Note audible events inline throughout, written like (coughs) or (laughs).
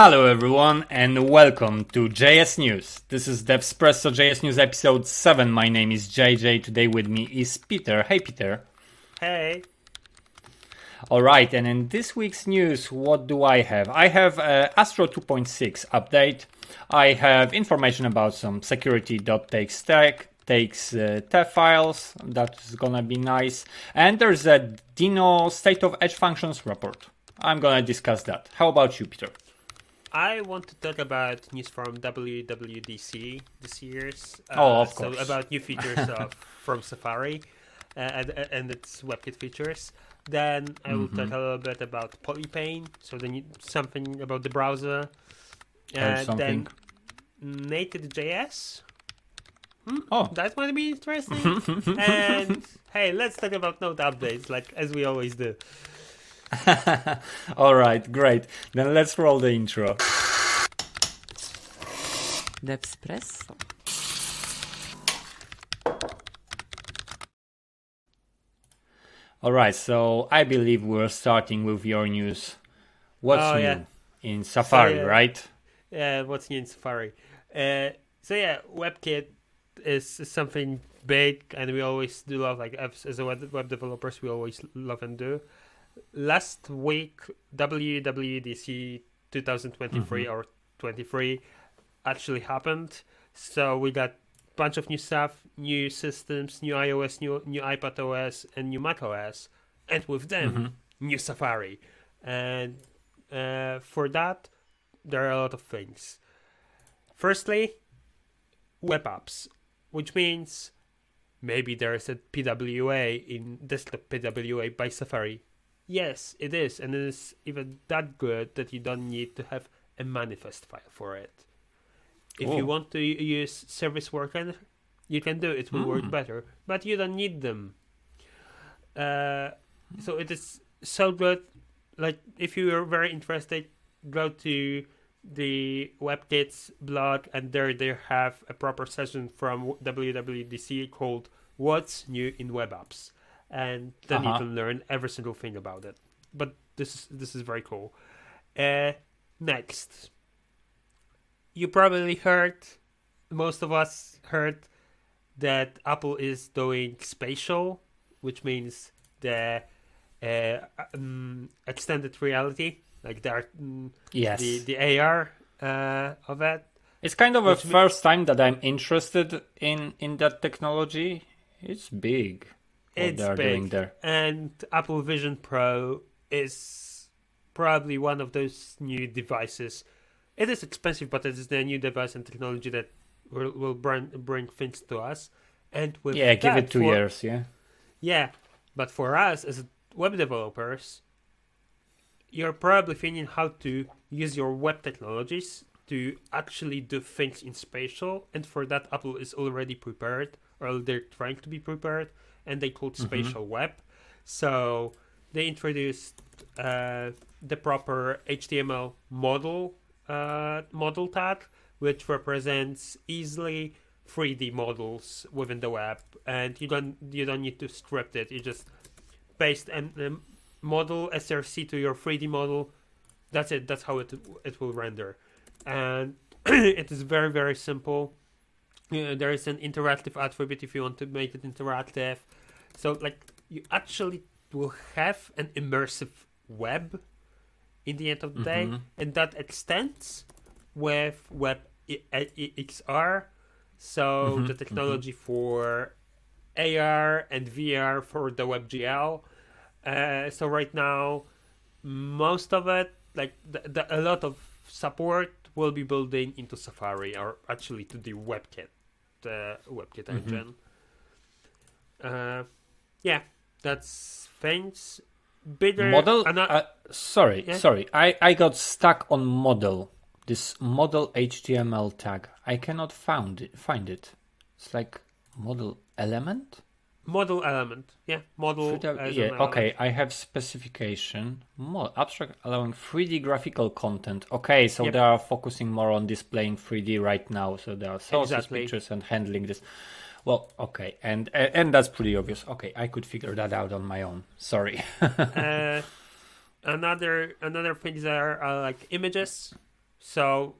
Hello everyone and welcome to JS News. This is Devspresso JS News episode 7. My name is JJ. Today with me is Peter. Hey Peter. Hey. Alright, and in this week's news, what do I have? I have uh, Astro 2.6 update. I have information about some security.txt takes uh, TEF files. That's gonna be nice. And there's a Deno state of edge functions report. I'm gonna discuss that. How about you, Peter? I want to talk about news from WWDC this year's. Uh, Oh, of course. so about new features (laughs) of from Safari uh, and, and its WebKit features. Then I will Mm-hmm. talk a little bit about Polypane, so the new, something about the browser. And something. then Native.js. Oh, That might be interesting. (laughs) and hey, let's talk about Node updates, like as we always do. (laughs) alright, great. Then let's roll the intro. Devspresso. Alright, so I believe we're starting with your news. What's Oh, new yeah. in Safari, uh, right? Yeah, what's new in Safari. Uh, so yeah, WebKit is something big, and we always do love like as as a web, web developers, we always love and do. Last week, WWDC 2023 or 23 actually happened. So we got a bunch of new stuff, new systems, new iOS, new new iPad OS, and new Mac OS, and with them, new Safari. And uh, for that, there are a lot of things. Firstly, web apps, which means maybe there is a PWA in desktop PWA by Safari. Yes, it is, and it is even that good that you don't need to have a manifest file for it. If Oh. you want to use Service Worker, you can do it. It will work better, but you don't need them. Uh, so it is so good. Like if you are very interested, go to the WebKits blog, and there they have a proper session from WWDC called "What's New in Web Apps," and then Uh-huh. you can learn every single thing about it. But this is this is very cool. Uh, next, you probably heard, most of us heard that Apple is doing spatial, which means the uh, um, extended reality, like the mm, Yes. the the AR uh, of it. It's kind of a first time that I'm interested in in that technology. It's big. It's they're doing big, there. and Apple Vision Pro is probably one of those new devices. It is expensive, but it is the new device and technology that will, will bring bring things to us. And with Yeah, give it two for- years, yeah. Yeah, but for us as web developers, you're probably thinking how to use your web technologies to actually do things in spatial, and for that, Apple is already prepared, or they're trying to be prepared, and they called spatial web. So they introduced uh, the proper HTML model uh, model tag, which represents easily 3D models within the web, and you don't you don't need to script it. You just paste an um, model src to your 3D model. That's it. That's how it it will render, and (clears throat) it is very very simple. Uh, there is an interactive attribute if you want to make it interactive. So like you actually will have an immersive web in the end of the day, and that extends with Web XR. So the technology for AR and VR for the WebGL. Uh, so right now, most of it, like the, the, a lot of support, will be building into Safari or actually to the WebKit, the WebKit engine. Uh, yeah, that's things. Bigger Model. ano- uh, sorry, Yeah? sorry. I I got stuck on model. This model HTML tag. I cannot found it. Find it. It's like model element. Model element. Yeah, model. Should I- as yeah. an. Okay. I have specification. More abstract allowing 3D graphical content. Okay. So Yep. they are focusing more on displaying 3D right now. So there are sources, Exactly. pictures, and handling this. Well, okay, and and that's pretty obvious. Okay, I could figure that out on my own. Sorry. (laughs) uh, another another things are uh, like images. So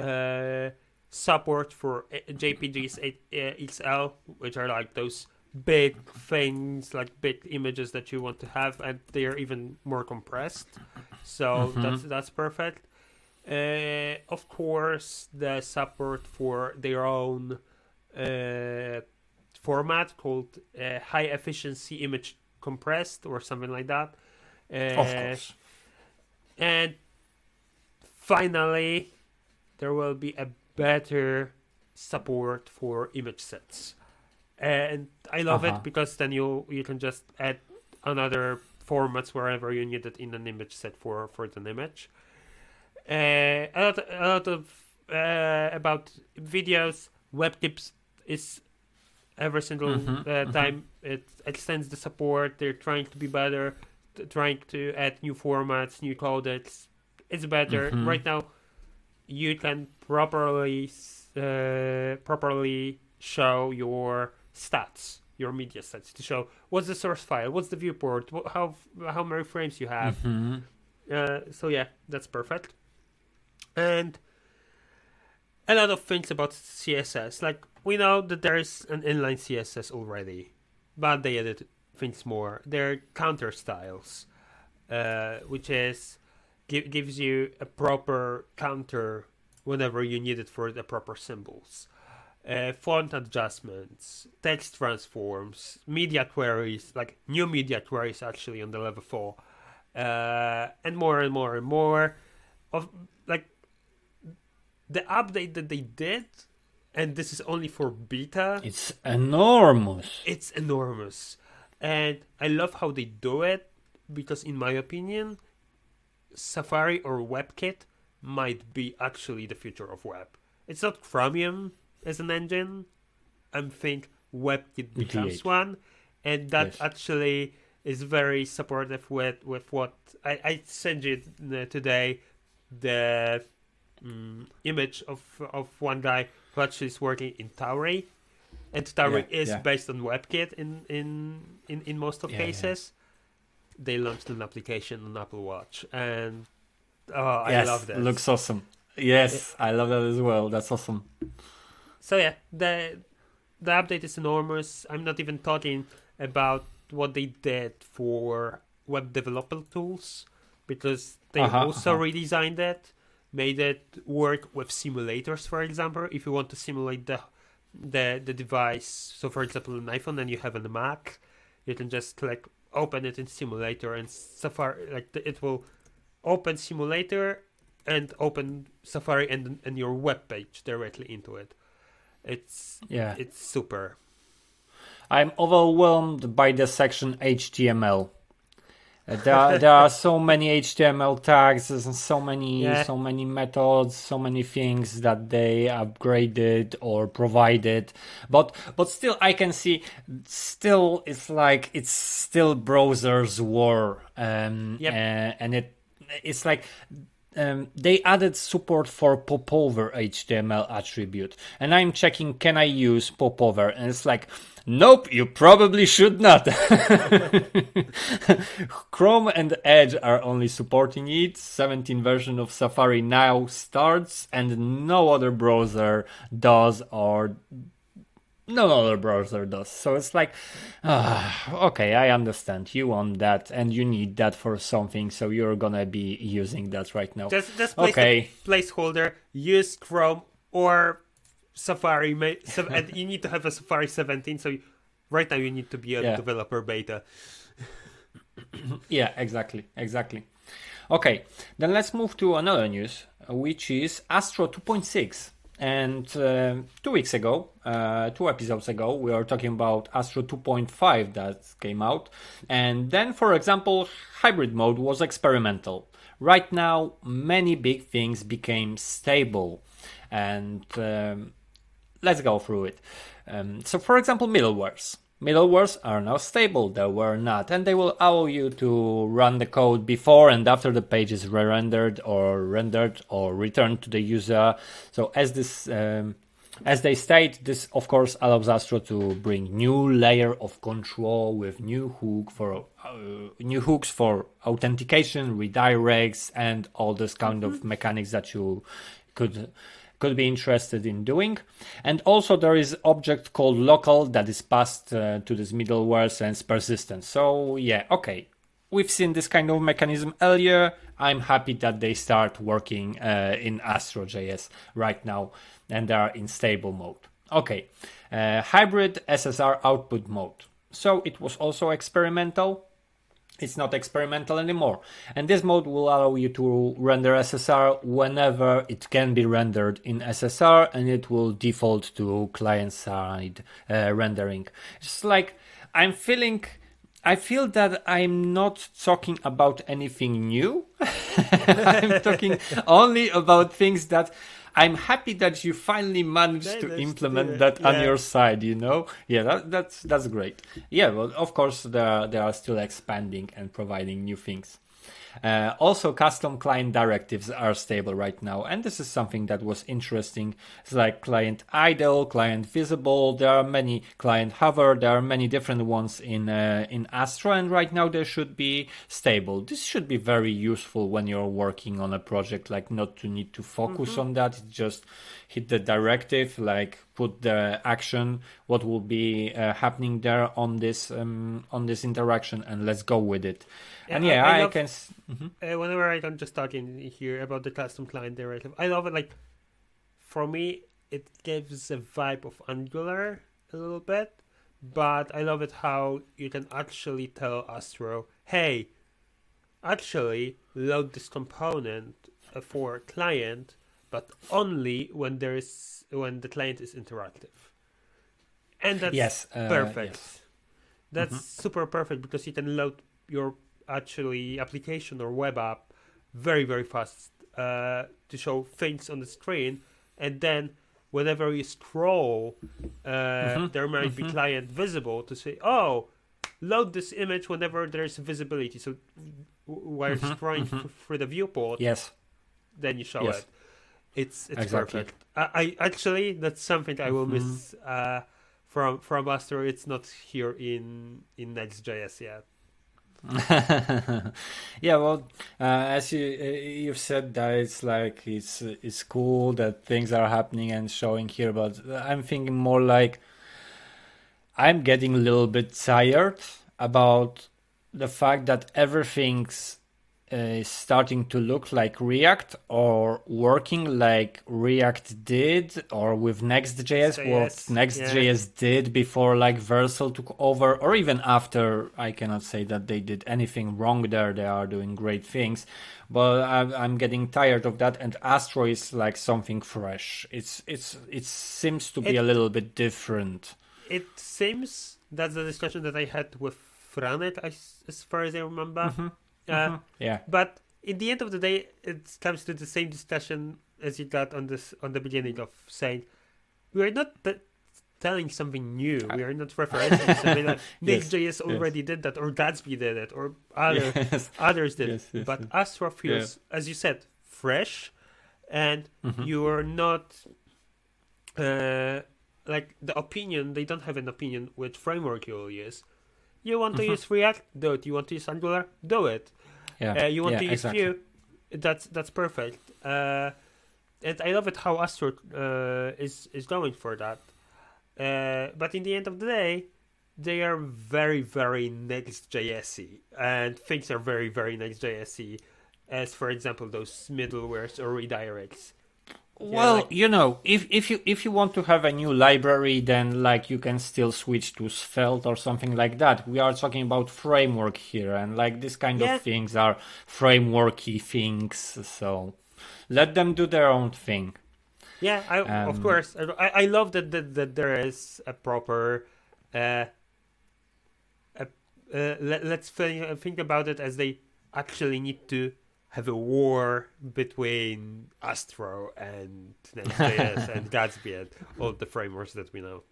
uh, support for JPGs uh, XL, which are like those big things, like big images that you want to have, and they're even more compressed. So Mhm. that's that's perfect. Uh, of course, the support for their own uh, format called uh, high efficiency image compressed or something like that. Uh, of course. and finally, there will be a better support for image sets. And I love Uh-huh. it because then you you can just add another formats wherever you need it in an image set for for an image. Uh, a lot, a lot of uh, about videos. WebKit is every single Mhm, uh, mhm. time it extends the support. They're trying to be better, t- trying to add new formats, new codecs. It's better Mhm. right now. You can properly uh, properly show your stats, your media stats to show what's the source file, what's the viewport, how how many frames you have. Mhm. Uh, so yeah, that's perfect. And a lot of things about CSS. Like we know that there is an inline CSS already, but they added things more. They're counter styles, uh, which is gives you a proper counter whenever you need it for the proper symbols. Uh, font adjustments, text transforms, media queries, like new media queries actually on the level four, uh, and more and more and more of like the update that they did, and this is only for beta. It's enormous. It's enormous, and I love how they do it because, in my opinion, Safari or WebKit might be actually the future of web. It's not Chromium as an engine. I think WebKit becomes one, and that Yes. actually is very supportive with with what I, I sent you uh, today. The mm, image of of one guy who actually is working in Tauri, and Tauri Yeah, is yeah. based on WebKit in in in, in most of Yeah, cases. They launched an application on Apple Watch, and oh, yes, I love that. looks awesome. Yes, I love that as well. That's awesome. So yeah, the the update is enormous. I'm not even talking about what they did for web developer tools because they Uh-huh, also uh-huh. redesigned it, made it work with simulators. For example, if you want to simulate the the the device, so for example, an iPhone, and you have a Mac, you can just click open it in simulator and Safari like it will open simulator and open Safari and and your web page directly into it. It's Yeah. it's super. I'm overwhelmed by the section HTML. Uh, There are, there are so many HTML tags and so many Yeah. so many methods, so many things that they upgraded or provided. But but still I can see still it's like it's still browsers war. Um Yep. uh, and it it's like um, they added support for popover HTML attribute, and I'm checking can I use popover, and it's like, nope, you probably should not. (laughs) Chrome and Edge are only supporting it. 17 version of Safari now starts, and no other browser does, or no other browser does. So it's like, ah, okay, I understand. You want that, and you need that for something, so you're gonna be using that right now. Just just place Okay. placeholder. Use Chrome or Safari. and you need to have a Safari 17. So you- right now you need to be a Yeah. developer beta. Yeah, exactly, exactly. Okay, then let's move to another news, uh, which is Astro 2.6. And uh, two weeks ago, uh, two episodes ago, we were talking about Astro 2.5 that came out. And then, for example, hybrid mode was experimental. Right now, many big things became stable. And um, let's go through it. Um, so, for example, middlewares. Middlewares are now stable, they were not, and they will allow you to run the code before and after the page is re rendered or rendered or returned to the user. So, as this um, as they state, this of course allows Astro to bring new layer of control with new hook for uh, new hooks for authentication, redirects, and all this kind of mechanics that you could could be interested in doing. And also there is object called local that is passed uh, to this middleware sense persistent. So yeah, okay. We've seen this kind of mechanism earlier. I'm happy that they start working uh, in Astro.js right now and they are in stable mode. Okay, uh, hybrid SSR output mode. So it was also experimental it's not experimental anymore. And this mode will allow you to render SSR whenever it can be rendered in SSR and it will default to client side uh, rendering. It's like I'm feeling. I feel that I'm not talking about anything new. (laughs) I'm talking only about things that I'm happy that you finally managed to implement that yeah. on your side. You know, yeah, that, that's that's great. Yeah, well, of course, they are, they are still expanding and providing new things. Uh, also, custom client directives are stable right now, and this is something that was interesting. It's like client idle, client visible. There are many client hover. There are many different ones in uh, in Astro, and right now they should be stable. This should be very useful when you're working on a project, like not to need to focus mm-hmm. on that. just hit the directive, like put the action, what will be uh, happening there on this um, on this interaction, and let's go with it. Yeah, and yeah, I, I, I love, can. Mm-hmm. Uh, whenever I'm just talking here about the custom client directive, I love it. Like for me, it gives a vibe of Angular a little bit, but I love it how you can actually tell Astro, hey, actually load this component for client but only when there is when the client is interactive. And that's yes, uh, perfect. Yes. That's mm-hmm. super perfect because you can load your actually application or web app very very fast uh, to show things on the screen, and then whenever you scroll, uh, mm-hmm. there might mm-hmm. be client visible to say, "Oh, load this image whenever there's visibility." So while mm-hmm. scrolling mm-hmm. through the viewport, yes, then you show yes. it. It's it's exactly. perfect. I, I, actually that's something I will mm-hmm. miss uh, from from Astro. It's not here in in Next.js yet. (laughs) yeah, well, uh, as you uh, you've said that it's like it's it's cool that things are happening and showing here, but I'm thinking more like I'm getting a little bit tired about the fact that everything's is starting to look like React or working like React did or with Next.js, so, what yes, Next.js did before like Vercel took over or even after. I cannot say that they did anything wrong there. They are doing great things, but I'm, I'm getting tired of that. And Astro is like something fresh. It's it's it seems to be it, a little bit different. It seems that's the discussion that I had with Franet, as, as far as I remember. Mm-hmm uh, mm-hmm. Yeah. But in the end of the day, it comes to the same discussion as you got on this on the beginning of saying we are not th- telling something new. We are not referencing something like (laughs) Next.js yes, already yes. did that, or Gatsby did it, or other yes. others did yes, it. but Astro feels, yeah. as you said, fresh, and mm-hmm. you are not uh, like the opinion. They don't have an opinion which framework you will use. You want to mm-hmm. use React? Do it. You want to use Angular? Do it. Yeah. Uh, you want yeah, to use exactly. Vue? That's that's perfect. Uh, and I love it how Astro uh, is is going for that. Uh, but in the end of the day, they are very very Next.jsy, and things are very very Next.jsy. As for example, those middlewares or redirects well, like... you know, if if you if you want to have a new library, then like you can still switch to Svelte or something like that. We are talking about framework here, and like this kind yeah. of things are frameworky things. So let them do their own thing. Yeah, I, um, of course. I, I love that, that that there is a proper. Uh, a, uh, let, let's think, think about it as they actually need to have a war between Astro and Next.js (laughs) and Gatsby and all the frameworks that we know.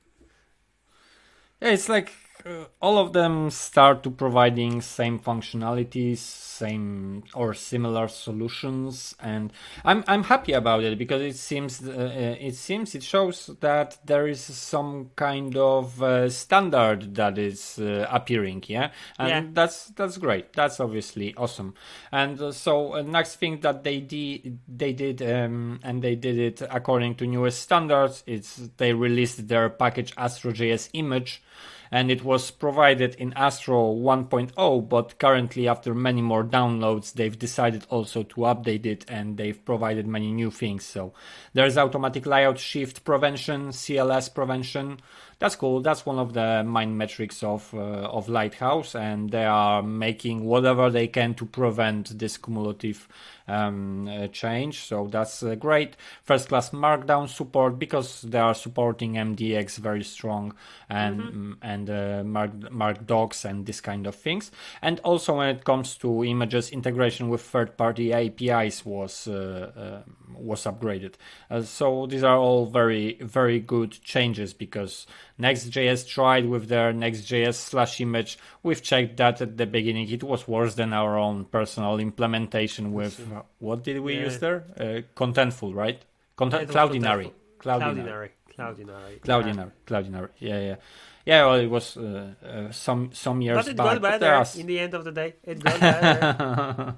Yeah, it's like uh, all of them start to providing same functionalities, same or similar solutions, and I'm I'm happy about it because it seems uh, uh, it seems it shows that there is some kind of uh, standard that is uh, appearing, yeah, and Yeah. that's that's great. That's obviously awesome. And uh, so uh, next thing that they did they did um, and they did it according to newest standards. It's they released their package AstroJS image and it was provided in Astro 1.0, but currently, after many more downloads, they've decided also to update it and they've provided many new things. So there's automatic layout shift prevention, CLS prevention. That's cool. That's one of the main metrics of uh, of Lighthouse, and they are making whatever they can to prevent this cumulative um, uh, change. So that's uh, great. First class Markdown support because they are supporting MDX very strong and mm, and uh, Mark Mark Docs and this kind of things. And also when it comes to images, integration with third party APIs was uh, uh, was upgraded. Uh, so these are all very very good changes because Next.js tried with their Next.js slash image. We've checked that at the beginning. It was worse than our own personal implementation with uh, what did we Yeah. use there? Uh, contentful, right? Content- was Cloudinary. contentful. Cloudinary. Cloudinary. Cloudinary. Cloudinary. Cloudinary. Yeah, yeah. Yeah, well, it was uh, uh, some some years But it back. got better in the end of the day. It got better.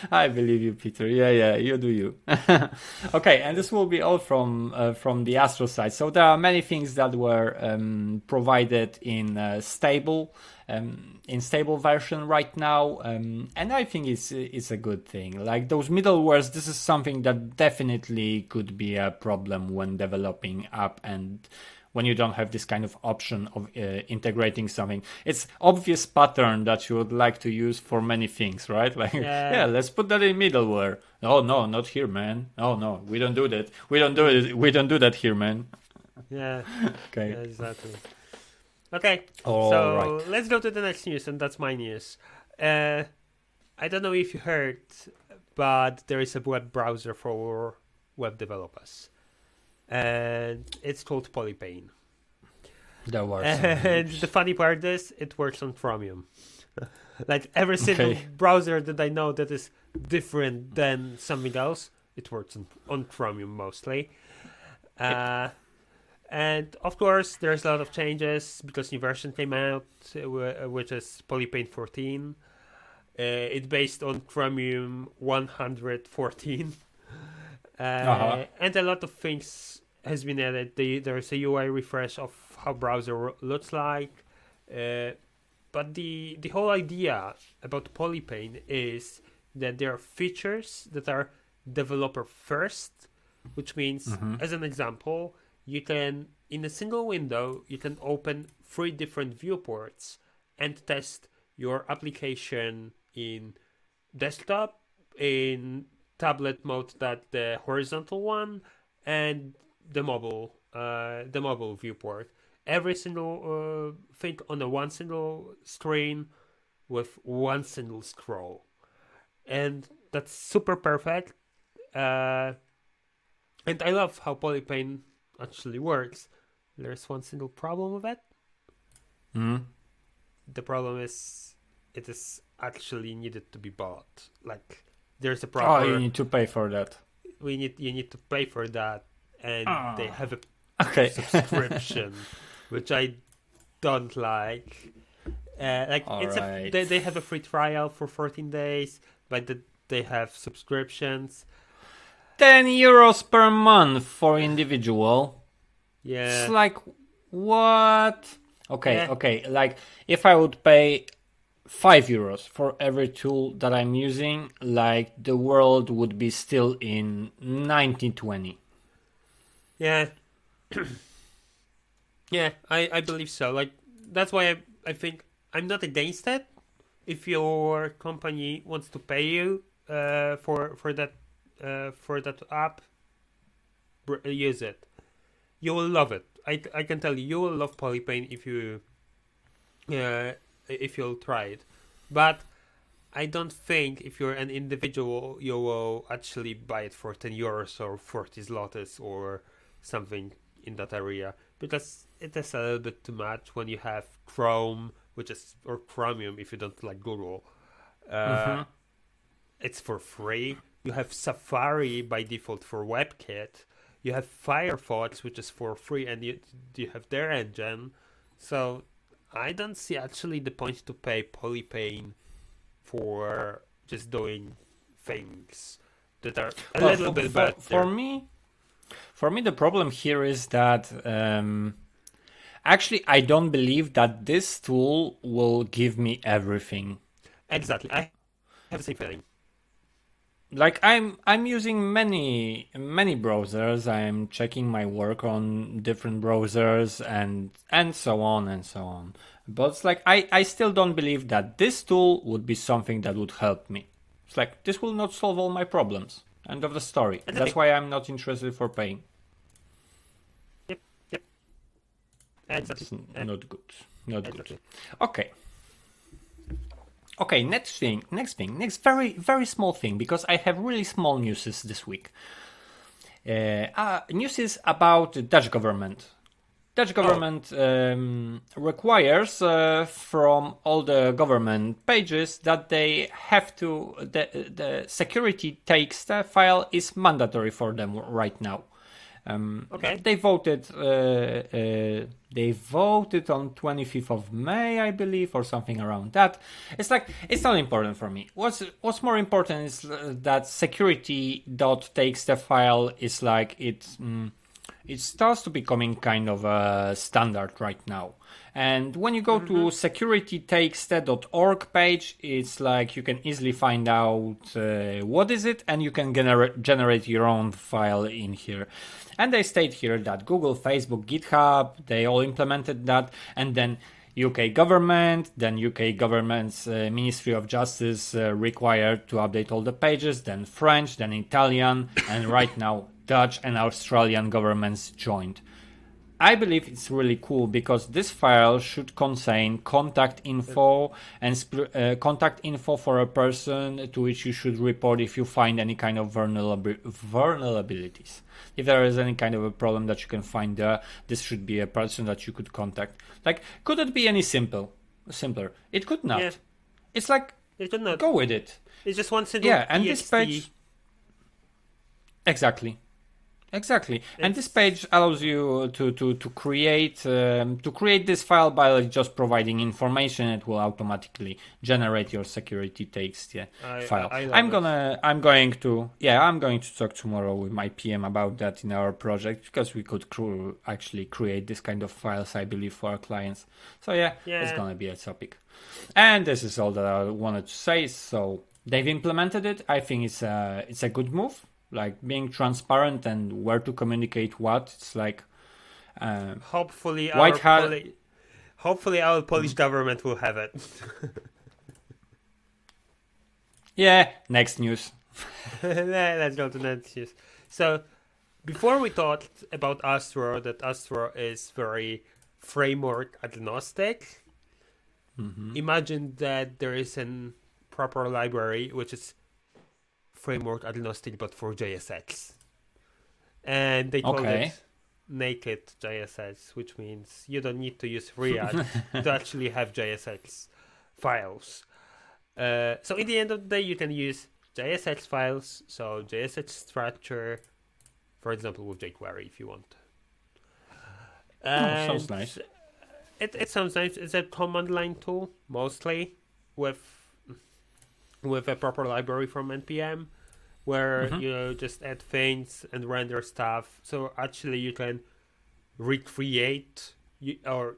(laughs) I believe you, Peter. Yeah, yeah, you do you. (laughs) okay, and this will be all from uh, from the Astro side. So there are many things that were um, provided in uh, stable um, in stable version right now, um, and I think it's it's a good thing. Like those middlewares, this is something that definitely could be a problem when developing app and when you don't have this kind of option of uh, integrating something. It's obvious pattern that you would like to use for many things, right? (laughs) Like, Yeah. yeah, let's put that in middleware. No, no, not here, man. No, no, we don't do that. We don't do it. We don't do that here, man. yeah, (laughs) Okay. yeah, exactly. Okay, All so right. let's go to the next news, and that's my news. Uh, I don't know if you heard, but there is a web browser for web developers, and it's called Polypane. There were And the funny part is, it works on Chromium. (laughs) like every single Okay. browser that I know that is different than something else, it works on, on Chromium mostly. Uh, and of course, there's a lot of changes because new version came out, uh, which is Polypane 14. Uh, it's based on Chromium 114. (laughs) Uh, Uh-huh. And a lot of things has been added. The, there's a UI refresh of how browser looks like. Uh, but the the whole idea about Polypane is that there are features that are developer first, which means, Mhm. as an example, you can in a single window you can open three different viewports and test your application in desktop, in tablet mode, that the horizontal one, and the mobile, uh, the mobile viewport. Every single uh, thing on a one single screen with one single scroll, and that's super perfect. Uh, and I love how Polypane actually works. There's one single problem with it. Mhm. The problem is it is actually needed to be bought. Like there's a problem. Oh, you need to pay for that. we need you need to pay for that and they Ah. have a Okay. (laughs) subscription which I don't like. Uh, like it's a, Alright. they they have a free trial for 14 days, but the, they have subscriptions. 10 euros per month for individual. Yeah, It's like, what? Okay, Yeah. okay. Like, if I would pay 5 euros for every tool that I'm using, like, the world would be still in 1920. yeah, (clears throat) yeah. I I believe so. Like that's why I I think I'm not against it. If your company wants to pay you uh, for for that uh, for that app, use it. You will love it. I, I can tell you, you will love Polypane if you uh, if you'll try it. But I don't think if you're an individual, you will actually buy it for 10 euros or 40 zlotys or something in that area. because it is a little bit too much when you have Chrome, which is or Chromium if you don't like Google. Uh, Mhm. It's for free. You have Safari by default for WebKit. You have Firefox, which is for free, and you you have their engine. So I don't see actually the point to pay Polypane for just doing things that are a Well, little for, bit for, better. for me, for me, the problem here is that um, actually I don't believe that this tool will give me everything. Exactly. I have the same feeling. Like I'm, I'm using many, many browsers. I'm checking my work on different browsers and and so on and so on. But it's like I, I still don't believe that this tool would be something that would help me. It's like this will not solve all my problems. End of the story. That's That's why I'm not interested for paying. Exactly. It's n- not good. Not good. Okay. Okay, next thing, next thing, next very, very small thing, because I have really small newses this week. Uh, uh, news is about the Dutch government. Dutch government um, requires uh, from all the government pages that they have to the the security text file is mandatory for them right now. Um, Okay. They voted. Uh, uh, they voted on 25th of May, I believe, or something around that. It's like it's not important for me. What's What's more important is uh, that security.txt file is like it. Mm, it starts to becoming kind of a standard right now. And when you go to securitytxt.org page, it's like you can easily find out uh, what is it, and you can generate generate your own file in here. And they state here that Google, Facebook, GitHub, they all implemented that, and then UK government, then UK government's uh, Ministry of Justice uh, required to update all the pages, then French, then Italian, and right now Dutch and Australian governments joined. I believe it's really cool because this file should contain contact info and sp- uh, contact info for a person to which you should report if you find any kind of vulnerab- vulnerabilities. If there is any kind of a problem that you can find there, this should be a person that you could contact. Like, could it be any simple, simpler? It could not. Yeah. It's like It should not. go with it. It's just one single Yeah, and this page exactly, exactly, and this page allows you to to to create um, to create this file by just providing information. It will automatically generate your security text yeah, I- file. I, it. gonna I'm going to yeah I'm going to talk tomorrow with my PM about that in our project because we could cr- actually create this kind of files I believe for our clients. So yeah, it's gonna be a topic. And this is all that I wanted to say. So they've implemented it. I think it's a it's a good move. Like being transparent and where to communicate what. It's like uh, Hopefully, White Hat- Poli- hopefully our Polish government will have it. (laughs) yeah. Next news. (laughs) Let's go to next news. So, before we talked about Astro, that Astro is very framework agnostic. Imagine that there is an proper library which is framework agnostic, but for JSX, and they call Okay. it naked JSX, which means you don't need to use React (laughs) to actually have JSX files. Uh, so in the end of the day, you can use JSX files, so JSX structure, for example, with jQuery if you want. Oh, sounds nice. It it sounds nice. It's a command line tool mostly with with a proper library from npm where Mhm. you just add things and render stuff. So actually, you can recreate or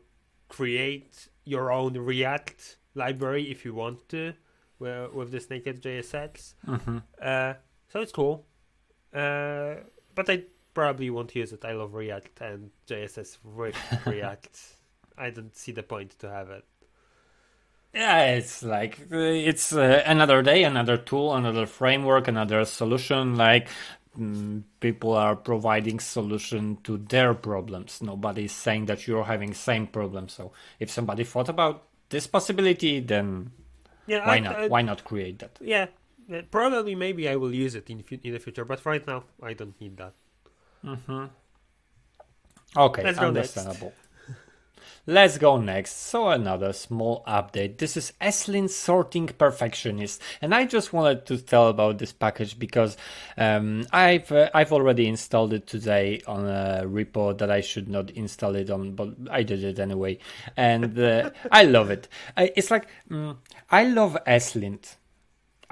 create your own React library if you want to with this naked JSX. hmm Uh, so it's cool. Uh, but I probably won't use it. I love React and JSX with (laughs) React. I don't see the point to have it. Yeah, it's like it's uh, another day, another tool, another framework, another solution. Like mm, people are providing solution to their problems. Nobody's saying that you're having same problem. So if somebody thought about this possibility, then Yeah, why I- not? I- why not create that? yeah, probably maybe I will use it in in the future, but right now I don't need that. hmm Okay, Let's understandable. Let's go next. So another small update. This is ESLint Sorting Perfectionist, and I just wanted to tell about this package because um, I've uh, I've already installed it today on a repo that I should not install it on, but I did it anyway, and uh, I love it. It's like mm, I love Eslint.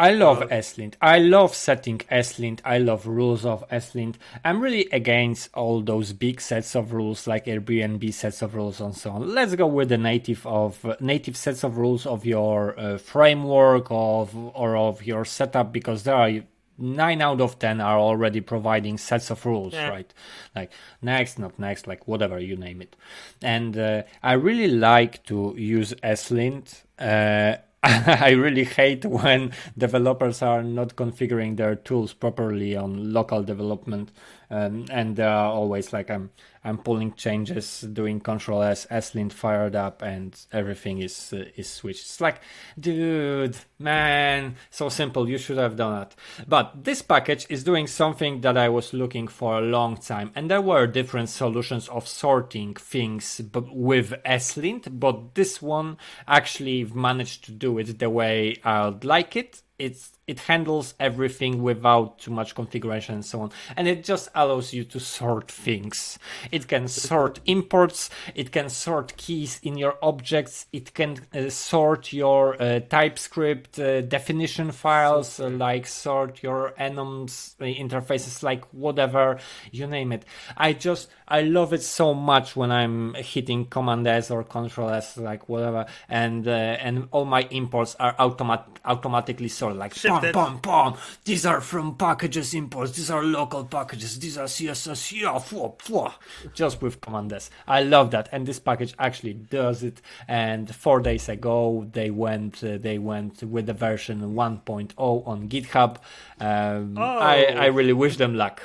I love ESLint. I love setting ESLint. I love rules of ESLint. I'm really against all those big sets of rules like Airbnb sets of rules and so on. Let's go with the native of uh, native sets of rules of your uh, framework of or of your setup because there are nine out of ten are already providing sets of rules, Yeah. right? Like next, not next, like whatever you name it. And uh, I really like to use ESLint. Uh, (laughs) I really hate when developers are not configuring their tools properly on local development, um, and they are always like I'm I'm pulling changes, doing Control S, slint fired up, and everything is uh, is switched. It's like, dude, man, so simple. You should have done it. But this package is doing something that I was looking for a long time, and there were different solutions of sorting things with slint, but this one actually managed to do it the way I'd like it. It's it handles everything without too much configuration and so on. And it just allows you to sort things. It can sort imports it can sort keys in your objects it can uh, sort your uh, typescript uh, definition files uh, like sort your enums uh, interfaces like whatever you name it. I just i love it so much when i'm hitting command s or control s like whatever and uh, and all my imports are automat automatically sorted like pom, Shifted. pom, pom. These are from packages imports. These are local packages. These are CSS. Yeah, fwa, fwa. just with command S. I love that, and this package actually does it. And four days ago, they went uh, they went with the version 1.0 on GitHub. Um, I I really wish them luck.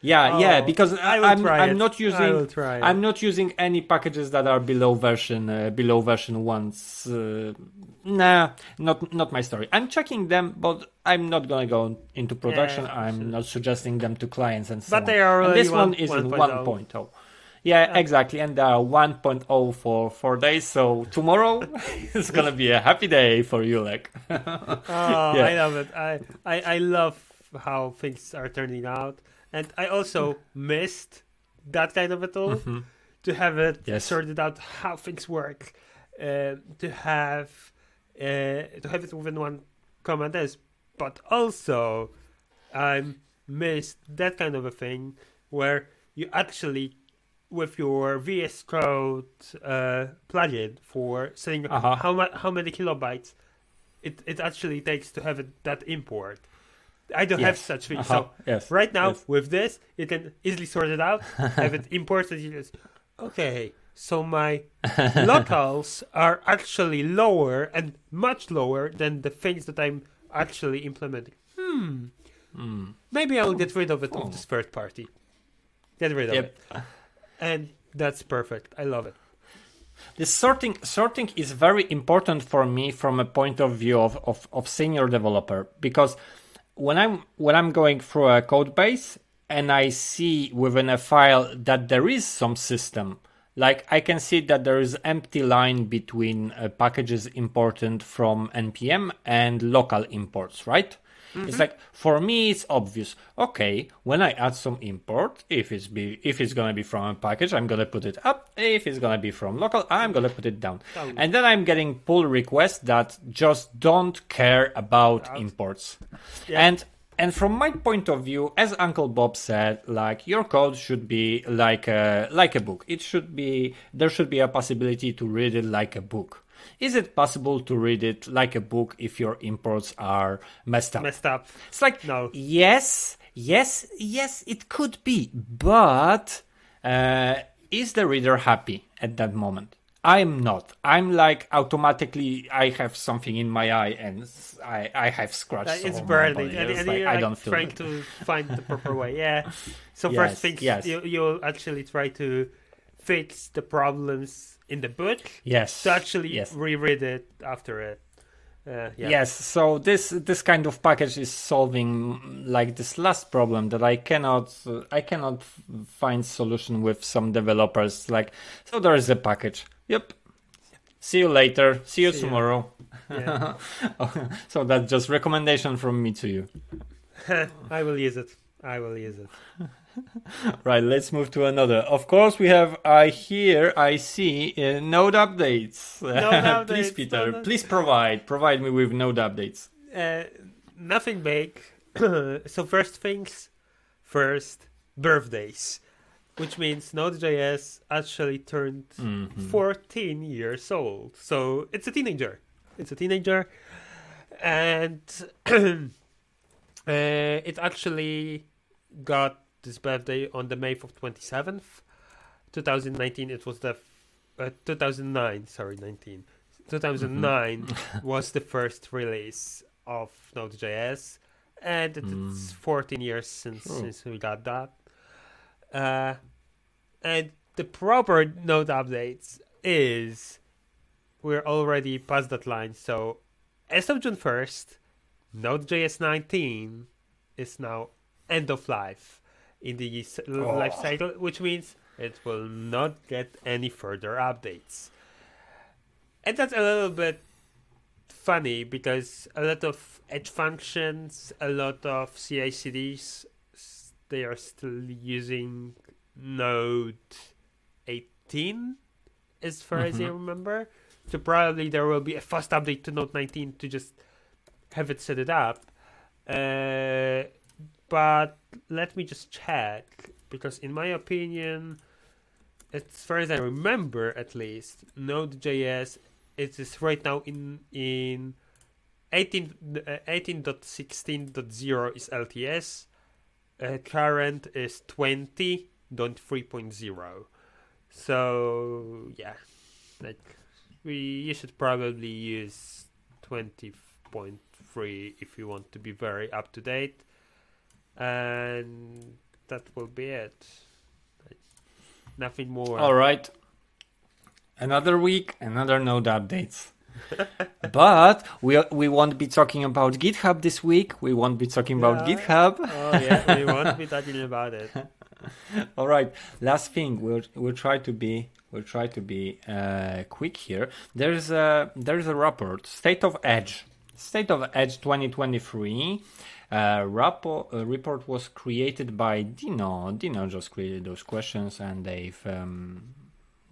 Yeah, yeah, Oh, because I will I'm I'm not using I'm not using any packages that are below version uh, below version ones. Uh, nah, not not my story. I'm checking them, but I'm not gonna go into production. Yeah, I'm not suggesting them to clients and so But on. they are this already one is in 1.0. 1.0. Yeah, exactly, and they are 1.0 for four days. So tomorrow (laughs) is gonna be a happy day for you, like. (laughs) Oh, Yeah. I love it. I, I I love how things are turning out, and I also missed that kind of a tool to have it Yes. sorted out how things work, uh, to have uh, to have it within one command S, but also I missed that kind of a thing where you actually with your VS Code uh, plugin for saying Uh-huh. how mu- how many kilobytes it, it actually takes to have it, that import. I don't have such thing. Uh-huh. So yes. right now yes. with this, you can easily sort it out, (laughs) have it imported. You just okay. So my locals (laughs) are actually lower and much lower than the things that I'm actually implementing. Hmm. Mm. Maybe I'll get rid of it Oh. of this third party. Get rid of Yep. it, and that's perfect. I love it. The sorting sorting is very important for me from a point of view of, of, of senior developer because when I'm when I'm going through a code base and I see within a file that there is some system, like I can see that there is empty line between uh, packages imported from npm and local imports, right? It's mm-hmm. like for me, it's obvious. Okay, when I add some import, if it's be if it's gonna be from a package, I'm gonna put it up. If it's gonna be from local, I'm gonna put it down. Down. And then I'm getting pull requests that just don't care about Out. imports. Yeah. And and from my point of view, as Uncle Bob said, like your code should be like a like a book. It should be there should be a possibility to read it like a book. Is it possible to read it like a book if your imports are messed up? Messed up. It's like No. yes, yes, yes, it could be, but uh, is the reader happy at that moment? I'm not. I'm like automatically. I have something in my eye, and I I have scratched. Uh, it's burning, and, and like, you're I like, don't feel trying good. to find the proper way. Yeah. So (laughs) Yes, first things yes. you you'll actually try to fix the problems in the book Yes. to actually Yes. reread it after it. Uh, yeah. Yes, so this this kind of package is solving mm, like this last problem that I cannot uh, I cannot find solution with some developers. Like, so there is a package. Yep. See you later. See you See tomorrow. Yeah. (laughs) so that's just recommendation from me to you. (laughs) I will use it. I will use it. (laughs) Right, let's move to another. Of course, we have I here I see uh, node updates. Node (laughs) please, updates, Peter, node- please provide provide me with node updates. Uh, nothing big. (coughs) so first things first, birthdays, which means Node.js actually turned Mhm. 14 years old. So it's a teenager. It's a teenager, and (coughs) uh, it actually got this birthday on the May of 27th, 2019. It was the uh, 2009. Sorry, 19. 2009 (laughs) was the first release of Node.js, and it's Mm. 14 years since True. since we got that. Uh, and the proper Node updates is we're already past that line. So as of June 1st, Node.js 19 is now end of life in the Oh. life cycle, which means it will not get any further updates. And that's a little bit funny because a lot of edge functions, a lot of CI/CDs, they are still using Node 18, as far as I Mhm. remember. So probably there will be a fast update to Node 19 to just have it set it up. Uh, but let me just check because, in my opinion, as far as I remember, at least Node.js it is right now in in 18 uh, 18.16.0 is LTS. Uh, current is 20.3.0. So yeah, like we you should probably use 20.3 if you want to be very up to date, and that will be it. Nothing more. All right. Another week, another node updates. (laughs) but we we won't be talking about GitHub this week. We won't be talking about Yeah. GitHub. Oh yeah, we (laughs) won't be talking about it. (laughs) All right. Last thing, we'll we'll try to be we'll try to be uh, quick here. There's a there's a report, State of Edge, State of Edge 2023. Uh, uh, report was created by Deno. Deno just created those questions, and they've um,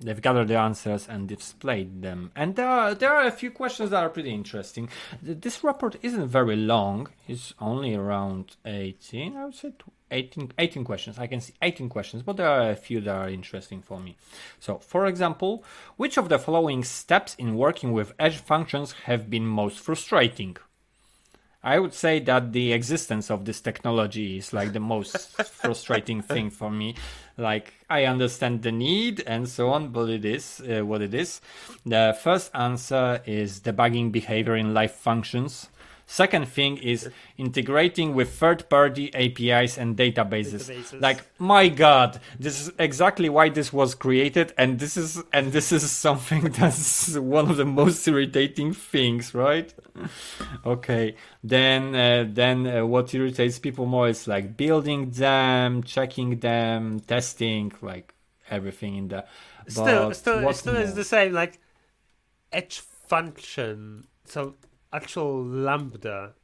they've gathered the answers and displayed them. And there are there are a few questions that are pretty interesting. This report isn't very long; it's only around eighteen. I would say tw- 18, 18 questions. I can see 18 questions, but there are a few that are interesting for me. So, for example, which of the following steps in working with Edge functions have been most frustrating? I would say that the existence of this technology is like the most (laughs) frustrating thing for me. Like, I understand the need and so on, but it is uh, what it is. The first answer is debugging behavior in live functions. Second thing is integrating with third party APIs and databases. Databases. Like, my god, this is exactly why this was created, and this is and this is something (laughs) that's one of the most irritating things, right? okay then uh, then uh, what irritates people more is like building them checking them testing like everything in the still, but still, still is the same. Like edge function, so actual lambda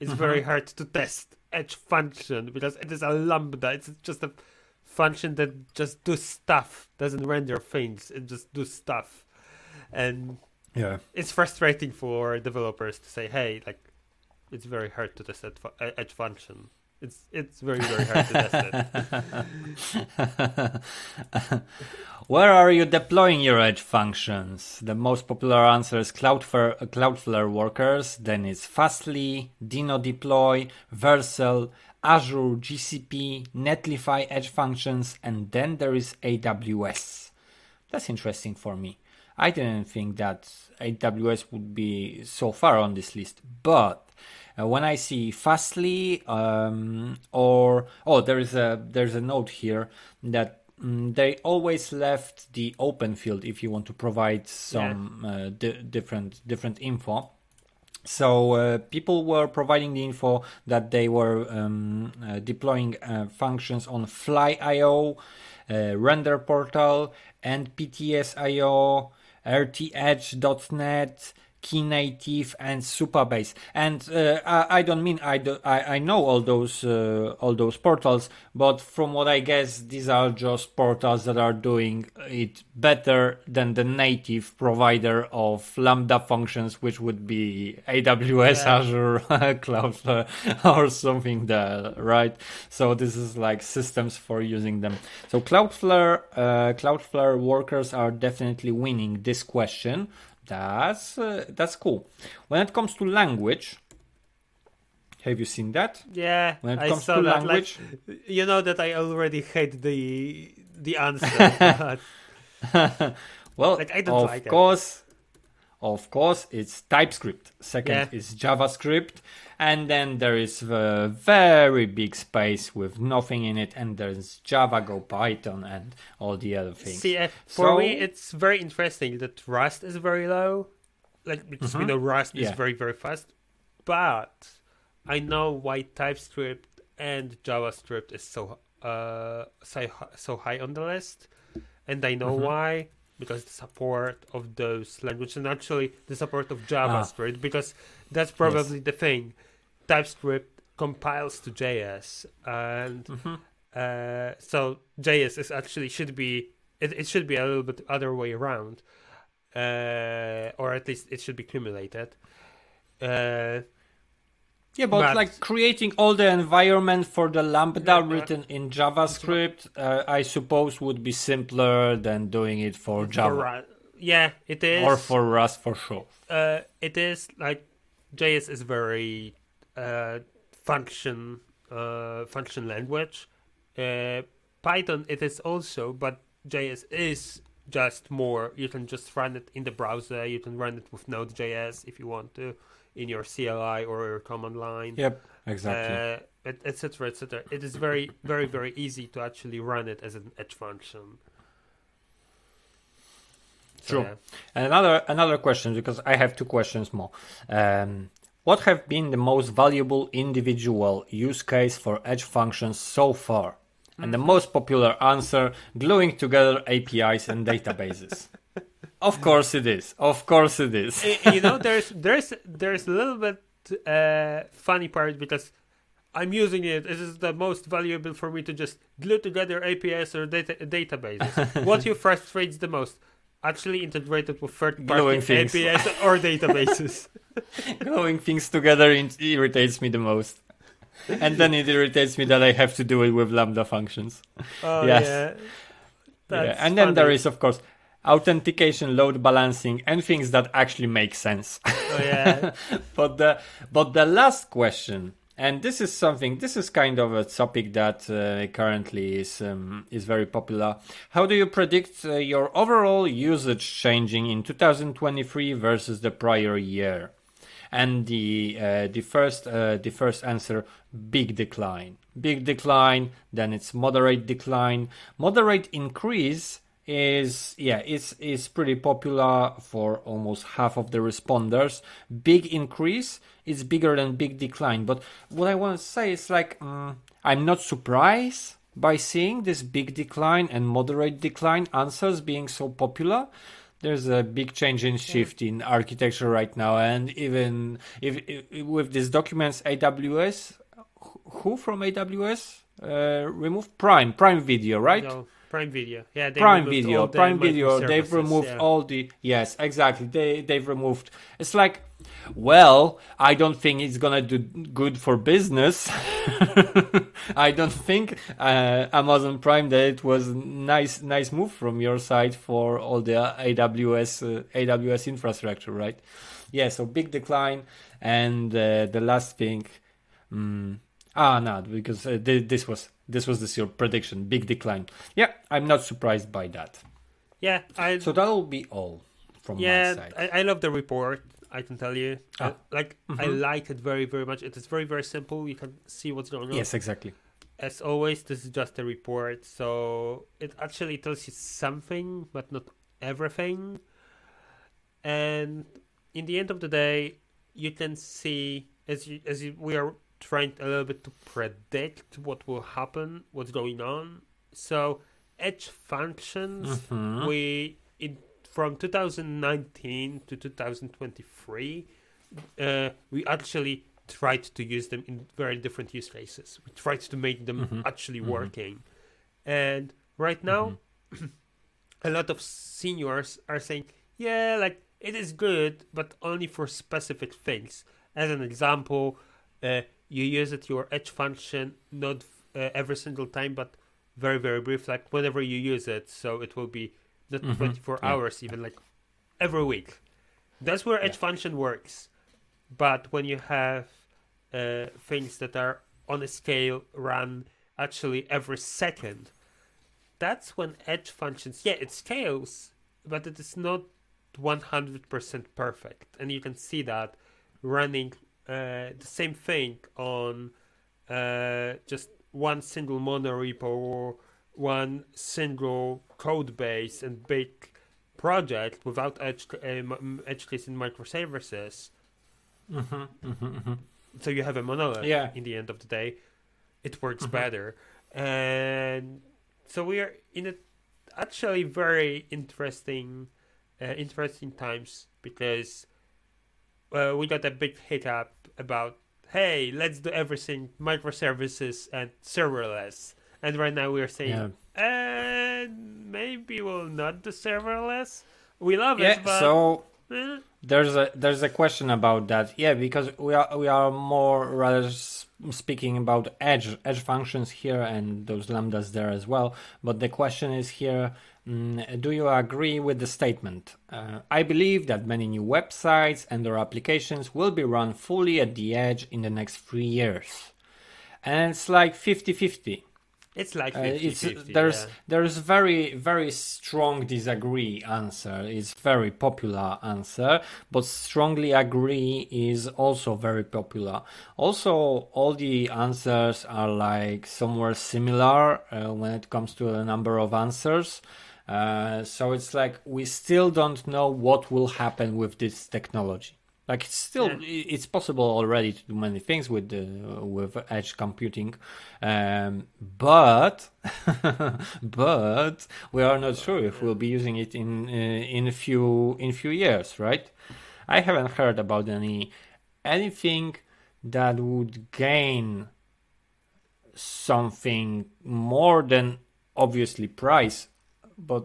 is very Mm-hmm. hard to test. Edge function because it is a lambda. It's just a function that just do stuff, doesn't render things. It just do stuff, and yeah it's frustrating for developers to say, "Hey, like, it's very hard to test edge function." It's it's very very hard to test it. (laughs) Where are you deploying your Edge functions? The most popular answer is Cloudflare, uh, Cloudflare Workers, then it's Fastly, Deno Deploy, Vercel, Azure, GCP, Netlify Edge functions, and then there is AWS. That's interesting for me. I didn't think that AWS would be so far on this list, but uh, when I see Fastly um, or oh, there is a there's a note here that mm, they always left the open field if you want to provide some uh, di- different different info. So uh, people were providing the info that they were um, uh, deploying uh, functions on Fly.io, uh, Render Portal, and PTS.io, RTEdge.net, Knative and Supabase. And uh, I, I, don't mean I, do, I, I know all those uh, all those portals, but from what I guess, these are just portals that are doing it better than the native provider of Lambda functions, which would be AWS, yeah. Azure, (laughs) Cloudflare, or something there, right? So this is like systems for using them. So Cloudflare uh, Cloudflare workers are definitely winning this question that's uh, that's cool. When it comes to language, have you seen that? Yeah, when it comes to that. language, like, you know that I already hate the the answer. (laughs) well, like, I don't of like course. Of course, it's TypeScript. Second yeah. is JavaScript, and then there is a very big space with nothing in it and there's java go python and all the other things see uh, for so, me it's very interesting that rust is very low like because mm-hmm. we know rust yeah. is very very fast but i know why typescript and javascript is so uh so, so high on the list and i know mm-hmm. why because the support of those languages and actually the support of JavaScript ah. because that's probably yes. the thing. TypeScript compiles to JS, and mm-hmm. uh, so JS is actually should be it, it should be a little bit other way around, uh, or at least it should be cumulated. Uh, yeah, but, but, like creating all the environment for the Lambda yeah, written in JavaScript, uh, I suppose would be simpler than doing it for Java. For, yeah, it is. Or for Rust for sure. Uh, it is like JS is very uh, function uh, function language. Uh, Python it is also, but JS is just more. You can just run it in the browser. You can run it with Node.js if you want to in your CLI or your command line. Yep, exactly. Uh, etc. etc. It is very, very, very easy to actually run it as an edge function. True. yeah. And another another question because I have two questions more. Um, what have been the most valuable individual use case for Edge functions so far? And the most popular answer gluing together APIs and databases. (laughs) of course it is. Of course it is. you know, there's there's there's a little bit uh, funny part because I'm using it. It is the most valuable for me to just glue together APIs or data databases. (laughs) what you frustrates the most? Actually integrated with third-party APIs or databases. (laughs) (laughs) Gluing things together irritates me the most. And then it irritates me that I have to do it with Lambda functions. Oh, yes. yeah. yeah. And then there is, of course, authentication, load balancing, and things that actually make sense. Oh, yeah. (laughs) but the but the last question and this is something this is kind of a topic that uh, currently is um, is very popular how do you predict uh, your overall usage changing in 2023 versus the prior year and the uh, the first uh, the first answer big decline big decline then it's moderate decline moderate increase is yeah it's is pretty popular for almost half of the responders. Big increase. Is bigger than big decline. But what i want to say is like um, i'm not surprised by seeing this big decline and moderate decline answers being so popular. There's a big change in shift in architecture right now and even if, if with these documents aws who from aws uh, removed? Prime prime video right? No. Prime Video. Yeah, Prime Video. Prime Video. They've removed yeah. all the yes, exactly. They they've removed. It's like, well, I don't think it's gonna do good for business. (laughs) I don't think uh, Amazon Prime that it was nice nice move from your side for all the AWS uh, AWS infrastructure, right? Yeah. So big decline, and uh, the last thing. Um, ah, no, because uh, th- this was this was this your prediction, big decline. Yeah, I'm not surprised by that. Yeah, I. So that will be all from yeah, my side. I, I love the report. I can tell you, ah. I, like mm-hmm. I like it very very much. It is very very simple. You can see what's going on. Yes, exactly. As always, this is just a report, so it actually tells you something, but not everything. And in the end of the day, you can see as you, as you, we are trying a little bit to predict what will happen, what's going on. So edge functions Mhm. we in from 2019 to 2023 uh, we actually tried to use them in very different use cases we tried to make them Mhm. actually Mhm. working and right now (clears throat) a lot of seniors are saying yeah like it is good but only for specific things as an example uh, you use it your edge function not uh, every single time but very very brief like whenever you use it so it will be not Mhm, 24 yeah. hours even like every week that's where edge Yeah. function works but when you have uh, things that are on a scale run actually every second that's when edge functions yeah it scales but it is not 100% perfect and you can see that running uh, the same thing on uh, just one single monorepo or one single code base and big project without edge, uh, edge case in microservices Mhm, mhm, mhm. so you have a monolith Yeah. in the end of the day it works better and so we are in a actually very interesting uh, interesting times because uh, we got a big hiccup about hey let's do everything microservices and serverless and right now we are saying Yeah. uh, maybe we'll not do serverless we love Yeah. it but So eh, there's a there's a question about that. Yeah, because we are we are more rather speaking about edge edge functions here and those lambdas there as well. But the question is here. Mm, do you agree with the statement? Uh, I believe that many new websites and their applications will be run fully at the edge in the next three years. And it's like 50 50. it's like Uh, 50 it's 50 there's yeah. there's very very strong disagree answer it's very popular answer but strongly agree is also very popular also all the answers are like somewhere similar uh, when it comes to the number of answers uh, so it's like we still don't know what will happen with this technology like it's still Yeah. it's possible already to do many things with the with edge computing um, but (laughs) but we are not sure if we'll be using it in uh, in a few in few years right i haven't heard about any anything that would gain something more than obviously price but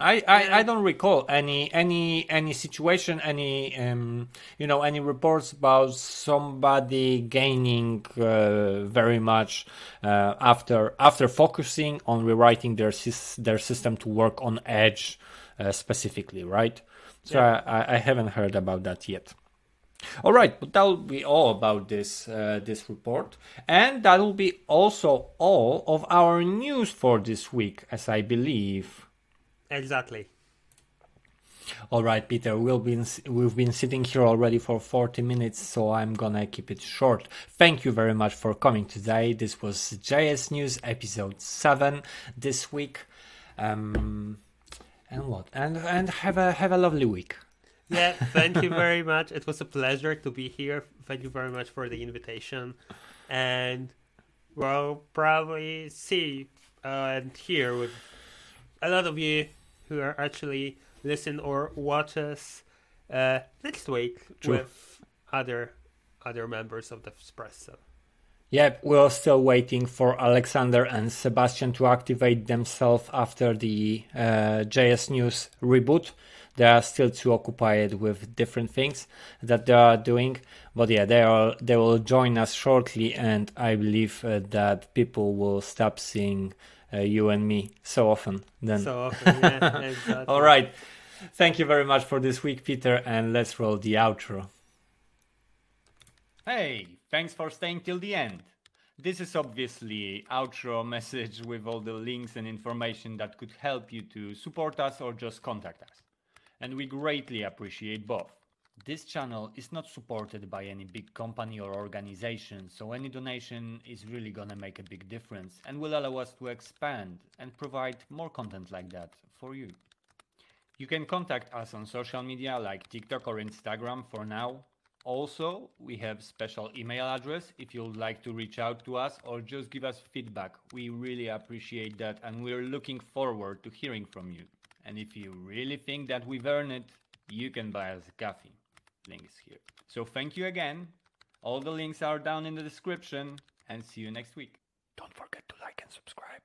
I, I, I don't recall any any any situation any um you know any reports about somebody gaining uh, very much uh, after after focusing on rewriting their their system to work on edge uh, specifically right? So Yeah. I- I haven't heard about that yet all right, but that will be all about this uh, this report, and that will be also all of our news for this week, as I believe. exactly All right, Peter, we'll been we've been sitting here already for 40 minutes, so I'm gonna keep it short. Thank you very much for coming today. This was JS News episode 7 this week. Um and what? And and have a have a lovely week. Yeah, thank you very much. It was a pleasure to be here. Thank you very much for the invitation. And we'll probably see uh, and hear with a lot of you who are actually listen or watch us uh, next week True. with other other members of DevSpresso. Yep, we're still waiting for Alexander and Sebastian to activate themselves after the uh, JS News reboot. They are still too occupied with different things that they are doing, but yeah, they are. They will join us shortly, and I believe uh, that people will stop seeing uh, you and me so often. Then, So often, yeah, (laughs) exactly. all right. Thank you very much for this week, Peter, and let's roll the outro. Hey, thanks for staying till the end. This is obviously outro message with all the links and information that could help you to support us or just contact us. And we greatly appreciate both. This channel is not supported by any big company or organization, so any donation is really gonna make a big difference and will allow us to expand and provide more content like that for you. You can contact us on social media like TikTok or Instagram for now. Also, we have special email address if you'd like to reach out to us or just give us feedback. We really appreciate that and we're looking forward to hearing from you. And if you really think that we've earned it, you can buy us a coffee. Link is here. So thank you again. All the links are down in the description and see you next week. Don't forget to like and subscribe.